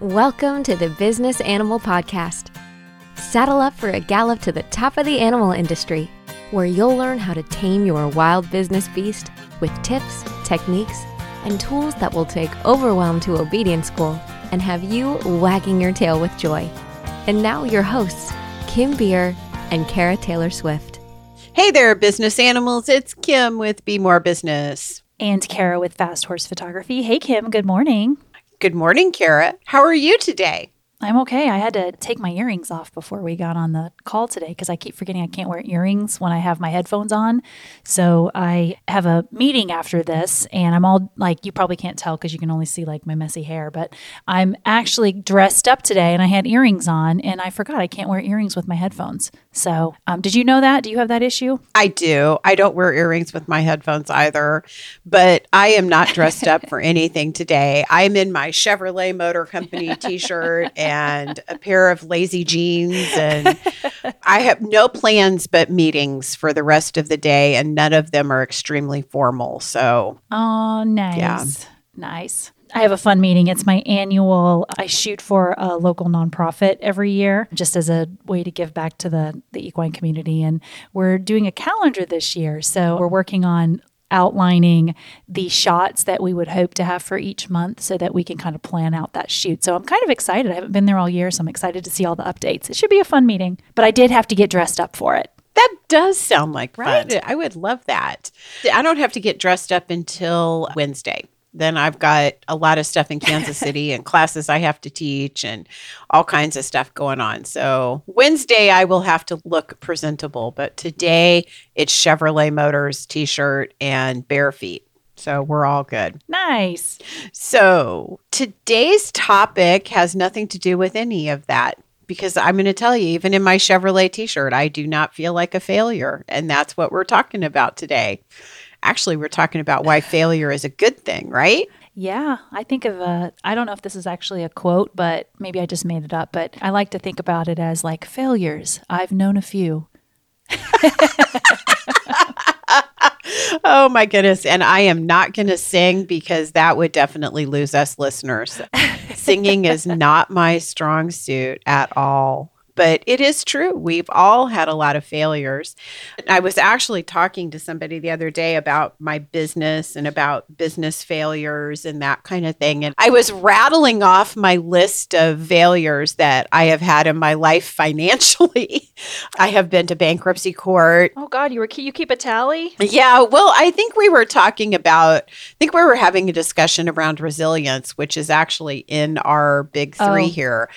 Welcome to the Business Animal Podcast. Saddle up for a gallop to the top of the animal industry, where you'll learn how to tame your wild business beast with tips, techniques, and tools that will take overwhelm to obedience school and have you wagging your tail with joy. And now, your hosts, Kim Beer and Kara Taylor Swift. Hey there, business animals. It's Kim with Be More Business. And Kara with Fast Horse Photography. Hey, Kim, good morning. Good morning, Kara. How are you today? I'm okay. I had to take my earrings off before we got on the call today because I keep forgetting I can't wear earrings when I have my headphones on. So I have a meeting after this, and I'm all like, you probably can't tell because you can only see like my messy hair, but I'm actually dressed up today and I had earrings on, and I forgot I can't wear earrings with my headphones. So, um, did you know that? Do you have that issue? I do. I don't wear earrings with my headphones either, but I am not dressed up for anything today. I'm in my Chevrolet Motor Company t shirt and a pair of lazy jeans. And I have no plans but meetings for the rest of the day, and none of them are extremely formal. So, oh, nice. Yeah. Nice. I have a fun meeting. It's my annual. I shoot for a local nonprofit every year, just as a way to give back to the the equine community. And we're doing a calendar this year, so we're working on outlining the shots that we would hope to have for each month so that we can kind of plan out that shoot. So I'm kind of excited. I haven't been there all year, so I'm excited to see all the updates. It should be a fun meeting, but I did have to get dressed up for it. That does sound like right? fun. I would love that. I don't have to get dressed up until Wednesday then I've got a lot of stuff in Kansas City and classes I have to teach and all kinds of stuff going on. So Wednesday I will have to look presentable, but today it's Chevrolet Motors t-shirt and bare feet. So we're all good. Nice. So today's topic has nothing to do with any of that because I'm going to tell you, even in my Chevrolet t shirt, I do not feel like a failure. And that's what we're talking about today actually we're talking about why failure is a good thing, right? Yeah, I think of a, I don't know if this is actually a quote, but maybe I just made it up, but I like to think about it as like failures. I've known a few. oh my goodness. And I am not going to sing because that would definitely lose us listeners. Singing is not my strong suit at all but it is true. We've all had a lot of failures. I was actually talking to somebody the other day about my business and about business failures and that kind of thing. And I was rattling off my list of failures that I have had in my life financially. I have been to bankruptcy court. Oh God, you were you keep a tally? Yeah. Well, I think we were talking about. I think we were having a discussion around resilience, which is actually in our big three oh. here.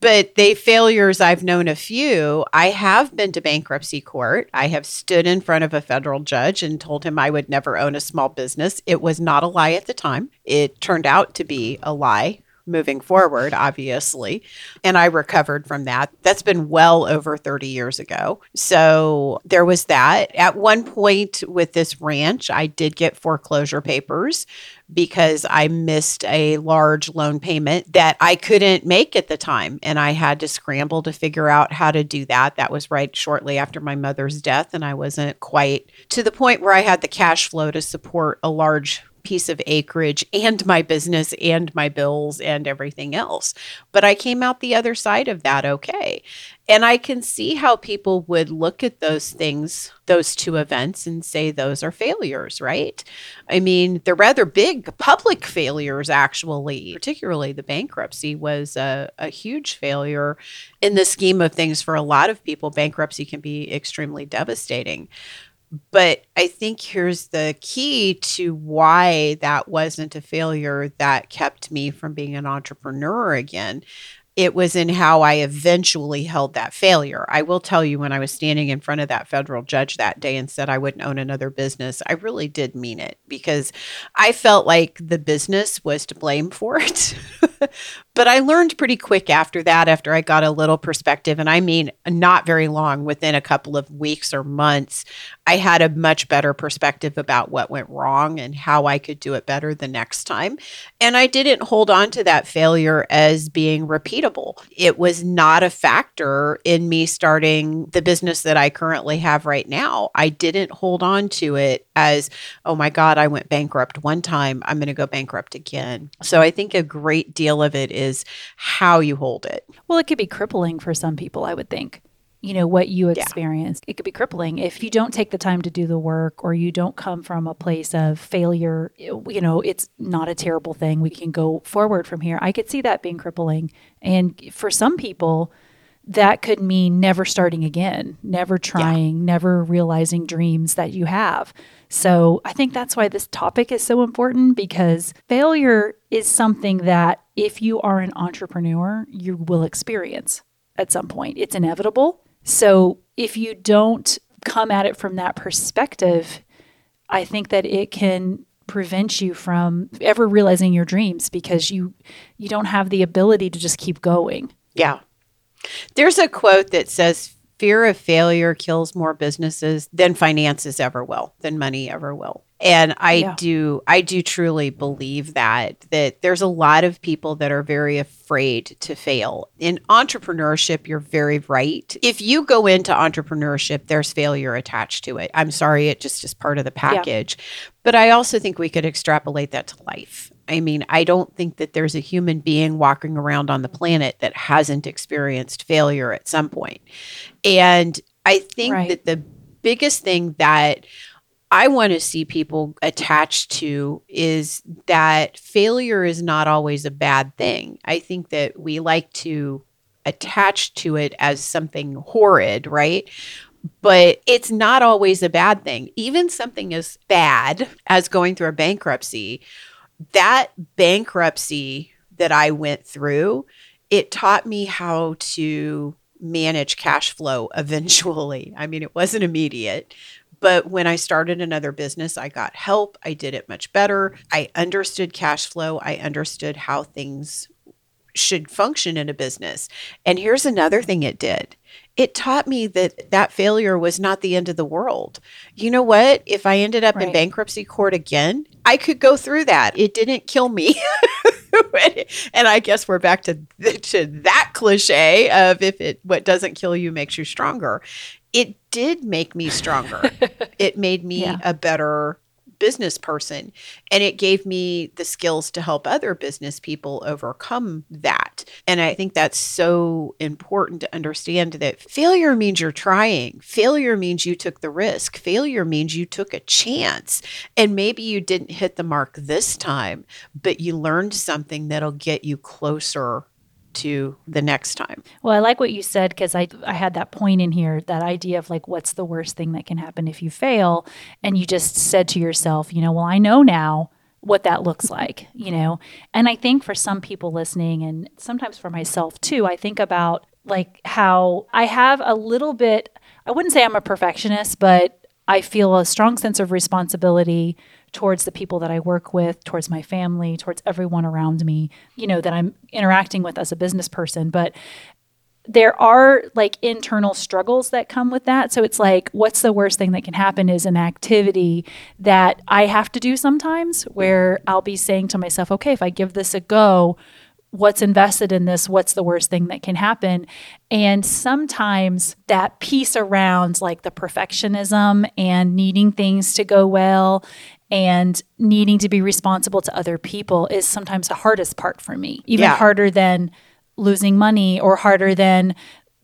But they failures I've known a few. I have been to bankruptcy court. I have stood in front of a federal judge and told him I would never own a small business. It was not a lie at the time. It turned out to be a lie moving forward, obviously. And I recovered from that. That's been well over 30 years ago. So there was that. At one point with this ranch, I did get foreclosure papers because I missed a large loan payment that I couldn't make at the time. And I had to scramble to figure out how to do that. That was right shortly after my mother's death. And I wasn't quite to the point where I had the cash flow to support a large piece of acreage and my business and my bills and everything else. But I came out the other side of that okay. And I can see how people would look at those things, those two events, and say those are failures, right? I mean, they're rather big public failures, actually. Particularly the bankruptcy was a, a huge failure in the scheme of things for a lot of people. Bankruptcy can be extremely devastating. But I think here's the key to why that wasn't a failure that kept me from being an entrepreneur again. It was in how I eventually held that failure. I will tell you, when I was standing in front of that federal judge that day and said I wouldn't own another business, I really did mean it because I felt like the business was to blame for it. but I learned pretty quick after that, after I got a little perspective, and I mean, not very long, within a couple of weeks or months, I had a much better perspective about what went wrong and how I could do it better the next time. And I didn't hold on to that failure as being repeatable. It was not a factor in me starting the business that I currently have right now. I didn't hold on to it as, oh my God, I went bankrupt one time. I'm going to go bankrupt again. So I think a great deal deal of it is how you hold it. Well, it could be crippling for some people, I would think. You know what you experienced yeah. it could be crippling. If you don't take the time to do the work or you don't come from a place of failure you know it's not a terrible thing. We can go forward from here. I could see that being crippling. And for some people that could mean never starting again never trying yeah. never realizing dreams that you have so i think that's why this topic is so important because failure is something that if you are an entrepreneur you will experience at some point it's inevitable so if you don't come at it from that perspective, I think that it can prevent you from ever realizing your dreams because you you don't have the ability to just keep going. Yeah. There's a quote that says fear of failure kills more businesses than finances ever will, than money ever will. And I yeah. do I do truly believe that that there's a lot of people that are very afraid to fail. In entrepreneurship, you're very right. If you go into entrepreneurship, there's failure attached to it. I'm sorry, it just is part of the package. Yeah. But I also think we could extrapolate that to life. I mean, I don't think that there's a human being walking around on the planet that hasn't experienced failure at some point. And I think right. that the biggest thing that I want to see people attached to is that failure is not always a bad thing. I think that we like to attach to it as something horrid, right? But it's not always a bad thing. Even something as bad as going through a bankruptcy, that bankruptcy that I went through, it taught me how to manage cash flow eventually. I mean, it wasn't immediate, but when I started another business, I got help. I did it much better. I understood cash flow. I understood how things should function in a business. And here's another thing it did it taught me that that failure was not the end of the world. You know what? If I ended up right. in bankruptcy court again, I could go through that. It didn't kill me. and I guess we're back to to that cliche of if it what doesn't kill you makes you stronger it did make me stronger. it made me yeah. a better business person and it gave me the skills to help other business people overcome that. And I think that's so important to understand that failure means you're trying. Failure means you took the risk. Failure means you took a chance. And maybe you didn't hit the mark this time, but you learned something that'll get you closer to the next time. Well, I like what you said because I I had that point in here, that idea of like what's the worst thing that can happen if you fail, and you just said to yourself, you know, well, I know now what that looks like, you know. And I think for some people listening and sometimes for myself too, I think about like how I have a little bit I wouldn't say I'm a perfectionist, but I feel a strong sense of responsibility towards the people that I work with, towards my family, towards everyone around me, you know, that I'm interacting with as a business person. But there are like internal struggles that come with that. So it's like, what's the worst thing that can happen is an activity that I have to do sometimes where I'll be saying to myself, okay, if I give this a go, what's invested in this what's the worst thing that can happen and sometimes that piece around like the perfectionism and needing things to go well and needing to be responsible to other people is sometimes the hardest part for me even yeah. harder than losing money or harder than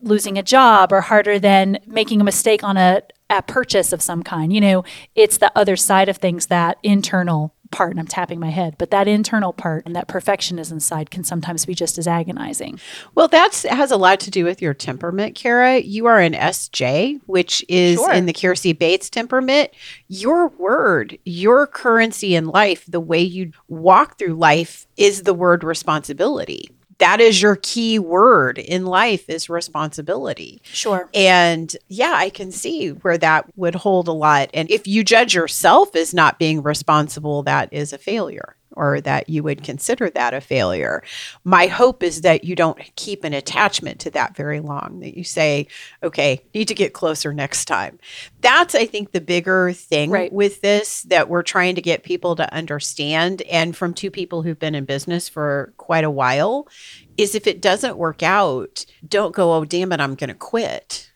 losing a job or harder than making a mistake on a, a purchase of some kind you know it's the other side of things that internal part and I'm tapping my head, but that internal part and that perfectionism side can sometimes be just as agonizing. Well, that has a lot to do with your temperament, Kara. You are an SJ, which is sure. in the Keirsey Bates temperament. Your word, your currency in life, the way you walk through life is the word responsibility that is your key word in life is responsibility. Sure. And yeah, I can see where that would hold a lot. And if you judge yourself as not being responsible, that is a failure or that you would consider that a failure. My hope is that you don't keep an attachment to that very long, that you say, okay, need to get closer next time. That's, I think, the bigger thing right. with this that we're trying to get people to understand. And from two people who've been in business for quite a while, is if it doesn't work out, don't go, oh, damn it, I'm going to quit.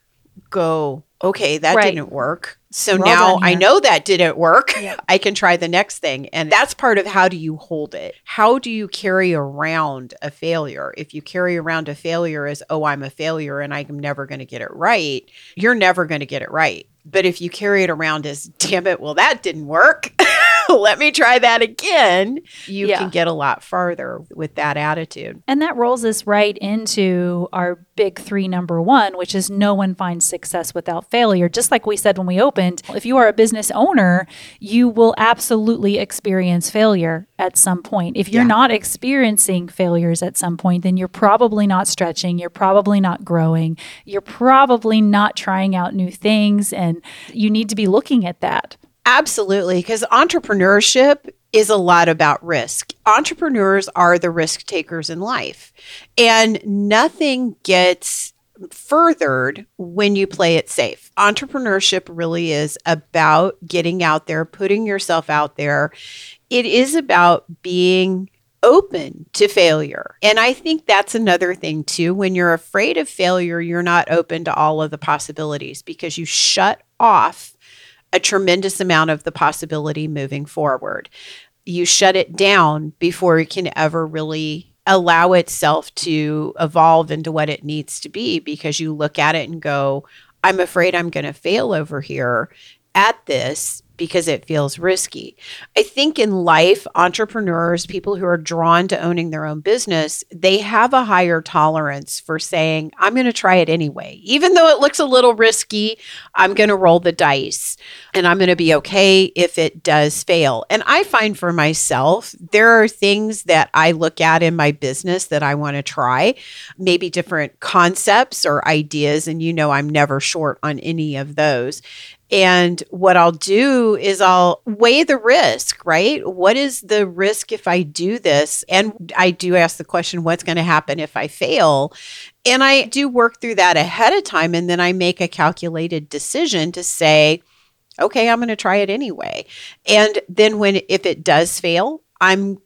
Go, okay, that Right. didn't work. So We're now I know that didn't work. Yeah. I can try the next thing. And that's part of how do you hold it? How do you carry around a failure? If you carry around a failure as, oh, I'm a failure and I'm never going to get it right, you're never going to get it right. But if you carry it around as, damn it, well, that didn't work. Let me try that again. You Yeah. can get a lot farther with that attitude. And that rolls us right into our big three, number one, which is no one finds success without failure. Just like we said when we opened, if you are a business owner, you will absolutely experience failure at some point. If you're Yeah. not experiencing failures at some point, then you're probably not stretching, you're probably not growing, you're probably not trying out new things, and you need to be looking at that. Absolutely, because entrepreneurship is a lot about risk. Entrepreneurs are the risk takers in life, and nothing gets furthered when you play it safe. Entrepreneurship really is about getting out there, putting yourself out there. It is about being open to failure. And I think that's another thing too. When you're afraid of failure, you're not open to all of the possibilities because you shut off a tremendous amount of the possibility moving forward. You shut it down before it can ever really allow itself to evolve into what it needs to be because you look at it and go, I'm afraid I'm going to fail over here at this because it feels risky. I think in life, entrepreneurs, people who are drawn to owning their own business, they have a higher tolerance for saying, I'm going to try it anyway. Even though it looks a little risky, I'm going to roll the dice and I'm going to be okay if it does fail. And I find for myself, there are things that I look at in my business that I want to try, maybe different concepts or ideas. And you know, I'm never short on any of those. And what I'll do is I'll weigh the risk, right? What is the risk if I do this? And I do ask the question, what's going to happen if I fail? And I do work through that ahead of time. And then I make a calculated decision to say, okay, I'm going to try it anyway. And then when, if it does fail, I'm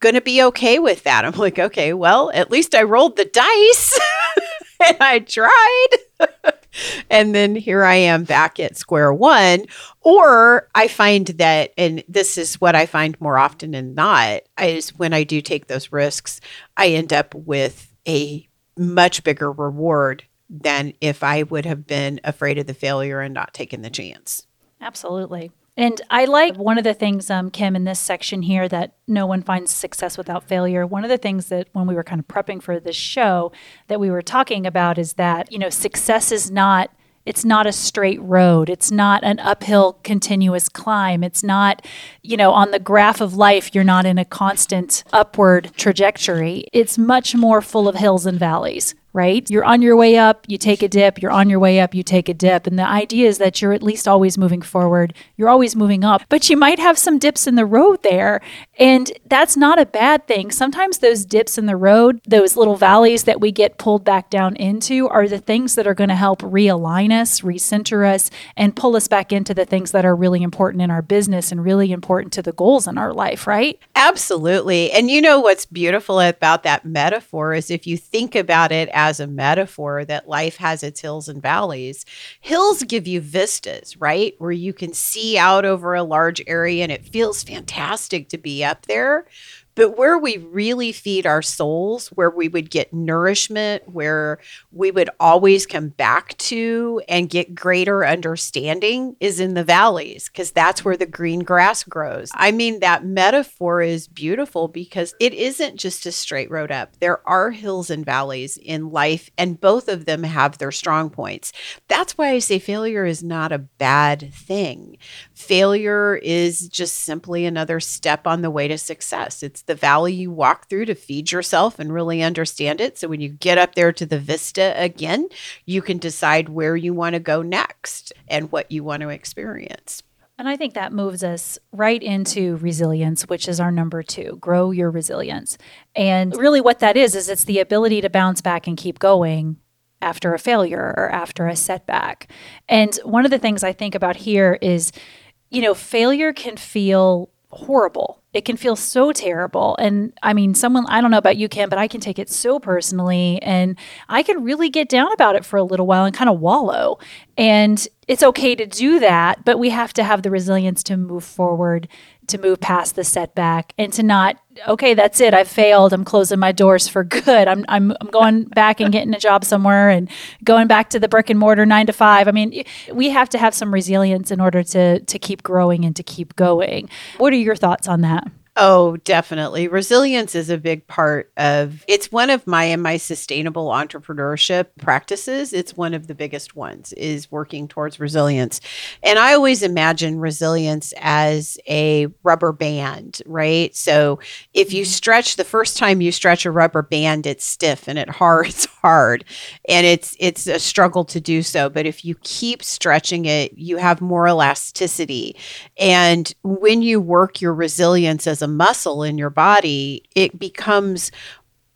going to be okay with that. I'm like, okay, well, at least I rolled the dice and I tried. and then here I am back at square one. Or I find that, and this is what I find more often than not, is when I do take those risks, I end up with a much bigger reward than if I would have been afraid of the failure and not taken the chance. Absolutely. And I like one of the things, um, Kim, in this section here that no one finds success without failure. One of the things that when we were kind of prepping for this show that we were talking about is that, you know, success is not it's not a straight road. It's not an uphill continuous climb. It's not, you know, on the graph of life, you're not in a constant upward trajectory. It's much more full of hills and valleys, right? You're on your way up, you take a dip, you're on your way up, you take a dip. And the idea is that you're at least always moving forward, you're always moving up, but you might have some dips in the road there. And that's not a bad thing. Sometimes those dips in the road, those little valleys that we get pulled back down into, are the things that are going to help realign us, recenter us, and pull us back into the things that are really important in our business and really important to the goals in our life, right? Absolutely. And you know what's beautiful about that metaphor is if you think about it as a metaphor that life has its hills and valleys, hills give you vistas, right? Where you can see out over a large area and it feels fantastic to be up there. But where we really feed our souls, where we would get nourishment, where we would always come back to and get greater understanding is in the valleys, because that's where the green grass grows. I mean, that metaphor is beautiful because it isn't just a straight road up. There are hills and valleys in life, and both of them have their strong points. That's why I say failure is not a bad thing. Failure is just simply another step on the way to success. It's the valley you walk through to feed yourself and really understand it. So when you get up there to the vista again, you can decide where you want to go next and what you want to experience. And I think that moves us right into resilience, which is our number two grow your resilience. And really, what that is, is it's the ability to bounce back and keep going after a failure or after a setback. And one of the things I think about here is, you know, failure can feel horrible. It can feel so terrible. And I mean, someone, I don't know about you, Kim, but I can take it so personally and I can really get down about it for a little while and kind of wallow. And it's okay to do that, but we have to have the resilience to move forward, to move past the setback, and to not, okay, that's it. I failed. I'm closing my doors for good. I'm, I'm, I'm going back and getting a job somewhere and going back to the brick and mortar nine to five. I mean, we have to have some resilience in order to, to keep growing and to keep going. What are your thoughts on that? Oh, definitely. Resilience is a big part of it's one of my and my sustainable entrepreneurship practices. It's one of the biggest ones is working towards resilience. And I always imagine resilience as a rubber band, right? So if you mm-hmm. stretch the first time you stretch a rubber band, it's stiff and it hard it's hard and it's it's a struggle to do so. But if you keep stretching it, you have more elasticity. And when you work your resilience as a muscle in your body, it becomes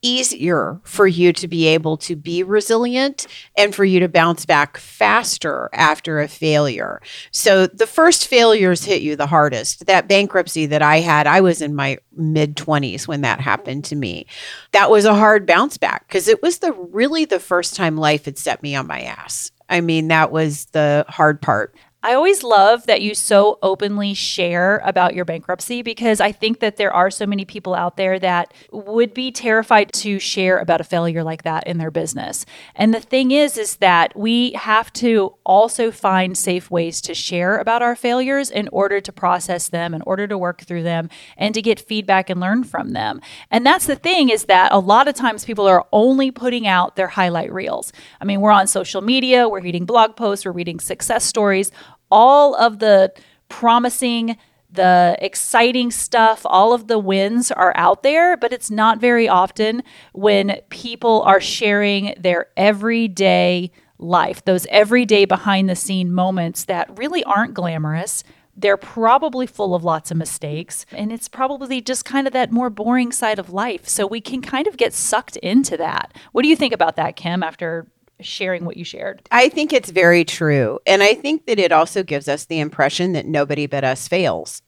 easier for you to be able to be resilient and for you to bounce back faster after a failure. So the first failures hit you the hardest. That bankruptcy that I had, I was in my mid 20s when that happened to me. That was a hard bounce back because it was the really the first time life had set me on my ass. I mean, that was the hard part. I always love that you so openly share about your bankruptcy because I think that there are so many people out there that would be terrified to share about a failure like that in their business. And the thing is is that we have to also find safe ways to share about our failures in order to process them, in order to work through them and to get feedback and learn from them. And that's the thing is that a lot of times people are only putting out their highlight reels. I mean, we're on social media, we're reading blog posts, we're reading success stories all of the promising, the exciting stuff, all of the wins are out there, but it's not very often when people are sharing their everyday life, those everyday behind the scene moments that really aren't glamorous. They're probably full of lots of mistakes, and it's probably just kind of that more boring side of life. So we can kind of get sucked into that. What do you think about that, Kim, after sharing what you shared. I think it's very true. And I think that it also gives us the impression that nobody but us fails.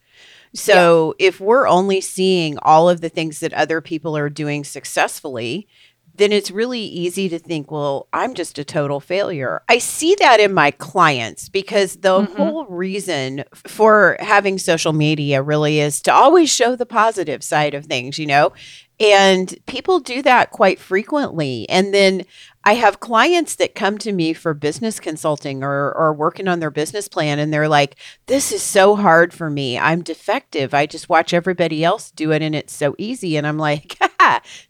So yeah. if we're only seeing all of the things that other people are doing successfully, then it's really easy to think, well, I'm just a total failure. I see that in my clients because the mm-hmm. whole reason for having social media really is to always show the positive side of things, you know? And people do that quite frequently. And then I have clients that come to me for business consulting or, or working on their business plan, and they're like, This is so hard for me. I'm defective. I just watch everybody else do it, and it's so easy. And I'm like,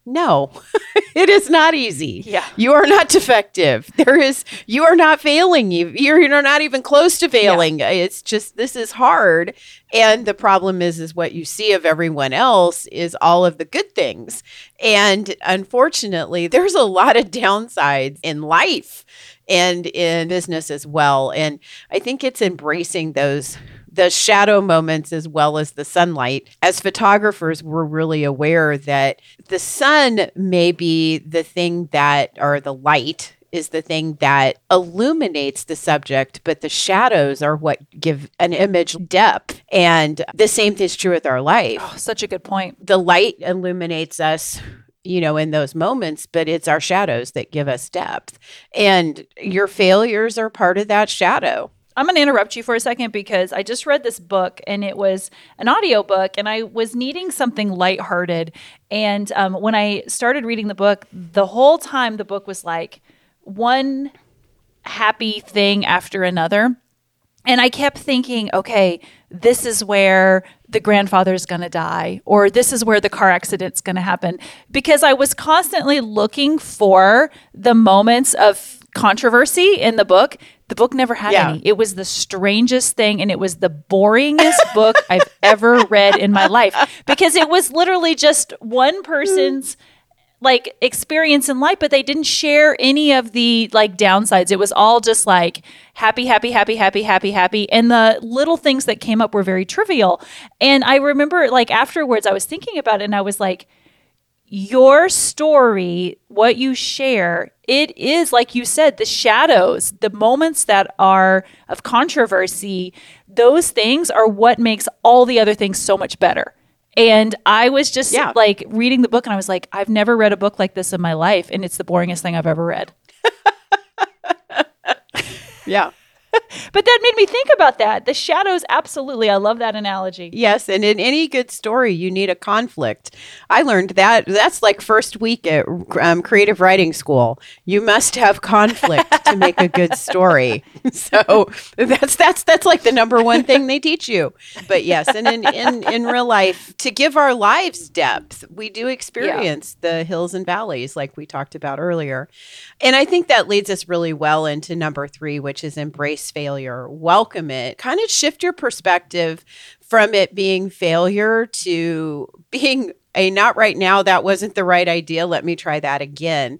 No, it is not easy. Yeah. You are not defective. There is, you are not failing. You, you're, you're not even close to failing. Yeah. It's just, this is hard. And the problem is, is what you see of everyone else is all of the good things. And unfortunately, there's a lot of downsides in life and in business as well. And I think it's embracing those the shadow moments as well as the sunlight. As photographers, we're really aware that the sun may be the thing that, or the light is the thing that illuminates the subject, but the shadows are what give an image depth. And the same thing is true with our life. Oh, such a good point. The light illuminates us you know, in those moments, but it's our shadows that give us depth. And your failures are part of that shadow. I'm going to interrupt you for a second because I just read this book and it was an audio book and I was needing something lighthearted. And um, when I started reading the book, the whole time the book was like, one happy thing after another. And I kept thinking, okay, this is where the grandfather's going to die, or this is where the car accident's going to happen. Because I was constantly looking for the moments of controversy in the book. The book never had yeah. any. It was the strangest thing, and it was the boringest book I've ever read in my life because it was literally just one person's like experience in life, but they didn't share any of the like downsides. It was all just like happy, happy, happy, happy, happy, happy. And the little things that came up were very trivial. And I remember like afterwards, I was thinking about it and I was like, your story, what you share, it is, like you said, the shadows, the moments that are of controversy, those things are what makes all the other things so much better. And I was just yeah. like reading the book and I was like, I've never read a book like this in my life. And it's the boringest thing I've ever read. yeah. but that made me think about that. The shadows, absolutely. I love that analogy. Yes. And in any good story, you need a conflict. I learned that. That's like first week at um, creative writing school. You must have conflict to make a good story. So that's that's that's like the number one thing they teach you. But yes, and in in, in real life, to give our lives depth, we do experience yeah. the hills and valleys like we talked about earlier. And I think that leads us really well into number three, which is embrace failure, welcome it, kind of shift your perspective from it being failure to being a not right now, that wasn't the right idea. Let me try that again.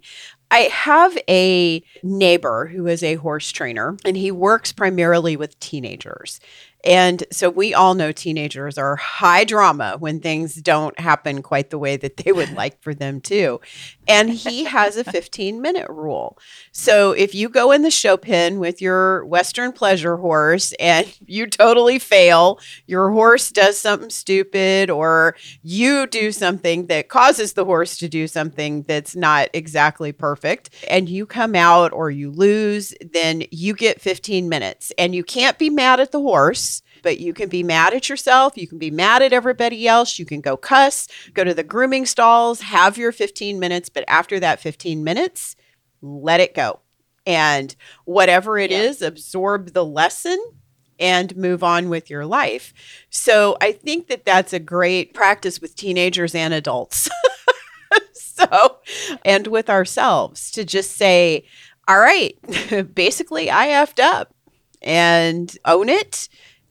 I have a neighbor who is a horse trainer and he works primarily with teenagers. And so we all know teenagers are high drama when things don't happen quite the way that they would like for them to. And he has a 15 minute rule. So if you go in the show pen with your Western pleasure horse and you totally fail, your horse does something stupid, or you do something that causes the horse to do something that's not exactly perfect, and you come out or you lose, then you get 15 minutes. And you can't be mad at the horse but you can be mad at yourself. You can be mad at everybody else. You can go cuss, go to the grooming stalls, have your 15 minutes. But after that 15 minutes, let it go. And whatever it yeah. is, absorb the lesson and move on with your life. So I think that that's a great practice with teenagers and adults. so, and with ourselves to just say, all right, basically, I effed up and own it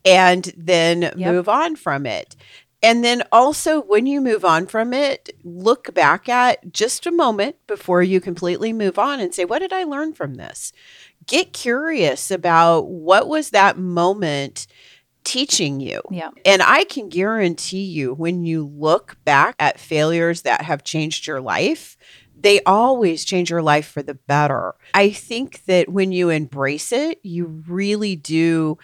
and then yep. move on from it. And then also, when you move on from it, look back at just a moment before you completely move on and say, What did I learn from this? Get curious about what was that moment teaching you. Yeah. And I can guarantee you, when you look back at failures that have changed your life, they always change your life for the better. I think that when you embrace it, you really do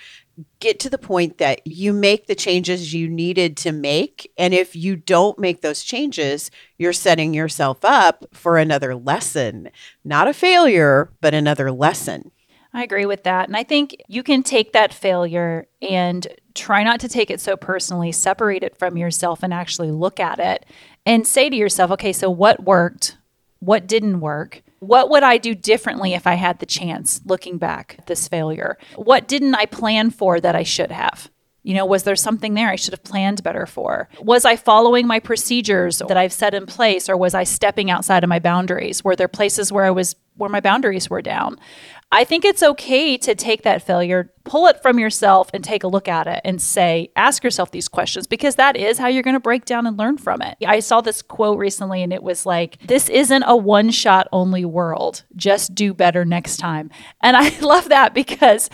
get to the point that you make the changes you needed to make. And if you don't make those changes, you're setting yourself up for another lesson, not a failure, but another lesson. I agree with that. And I think you can take that failure and try not to take it so personally, separate it from yourself and actually look at it and say to yourself, okay, so what worked? What didn't work? What would I do differently if I had the chance looking back at this failure? What didn't I plan for that I should have? You know, was there something there I should have planned better for? Was I following my procedures that I've set in place or was I stepping outside of my boundaries? Were there places where I was where my boundaries were down? I think it's okay to take that failure, pull it from yourself and take a look at it and say, ask yourself these questions because that is how you're going to break down and learn from it. I saw this quote recently and it was like, this isn't a one shot only world. Just do better next time. And I love that because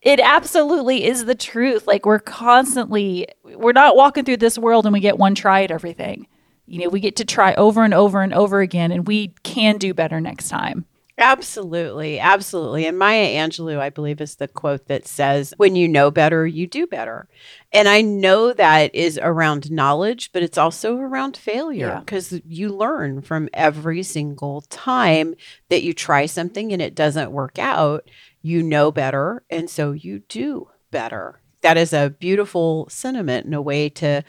it absolutely is the truth. Like we're constantly, we're not walking through this world and we get one try at everything. You know, we get to try over and over and over again, and we can do better next time. Absolutely. Absolutely. And Maya Angelou, I believe, is the quote that says, when you know better, you do better. And I know that is around knowledge, but it's also around failure because yeah. you learn from every single time that you try something and it doesn't work out. You know better. And so you do better. That is a beautiful sentiment and a way to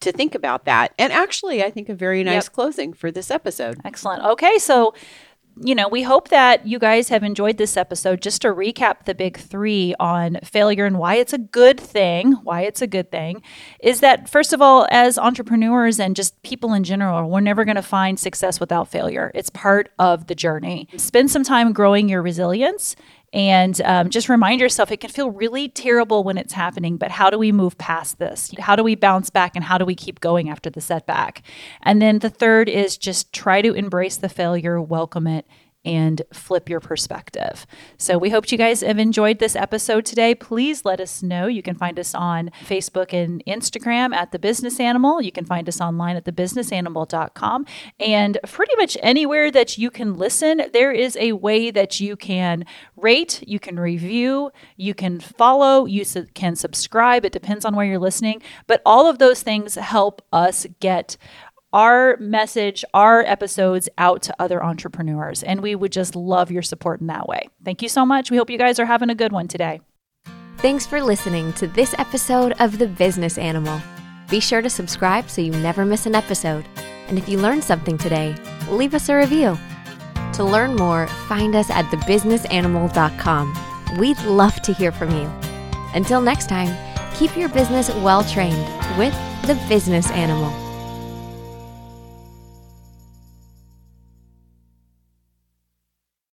to think about that. And actually, I think a very nice yep. closing for this episode. Excellent. Okay, so you know, we hope that you guys have enjoyed this episode. Just to recap the big three on failure and why it's a good thing, why it's a good thing, is that first of all, as entrepreneurs and just people in general, we're never going to find success without failure. It's part of the journey. Spend some time growing your resilience and um, just remind yourself it can feel really terrible when it's happening, but how do we move past this? How do we bounce back and how do we keep going after the setback? And then the third is just try to embrace the failure, welcome it, and flip your perspective. So we hope you guys have enjoyed this episode today. Please let us know. You can find us on Facebook and Instagram at The Business Animal. You can find us online at thebusinessanimal.com. And pretty much anywhere that you can listen, there is a way that you can rate, you can review, you can follow, you can subscribe. It depends on where you're listening. But all of those things help us get our message, our episodes out to other entrepreneurs. And we would just love your support in that way. Thank you so much. We hope you guys are having a good one today. Thanks for listening to this episode of The Business Animal. Be sure to subscribe so you never miss an episode. And if you learned something today, leave us a review. To learn more, find us at thebusinessanimal.com. We'd love to hear from you. Until next time, keep your business well trained with the business animal.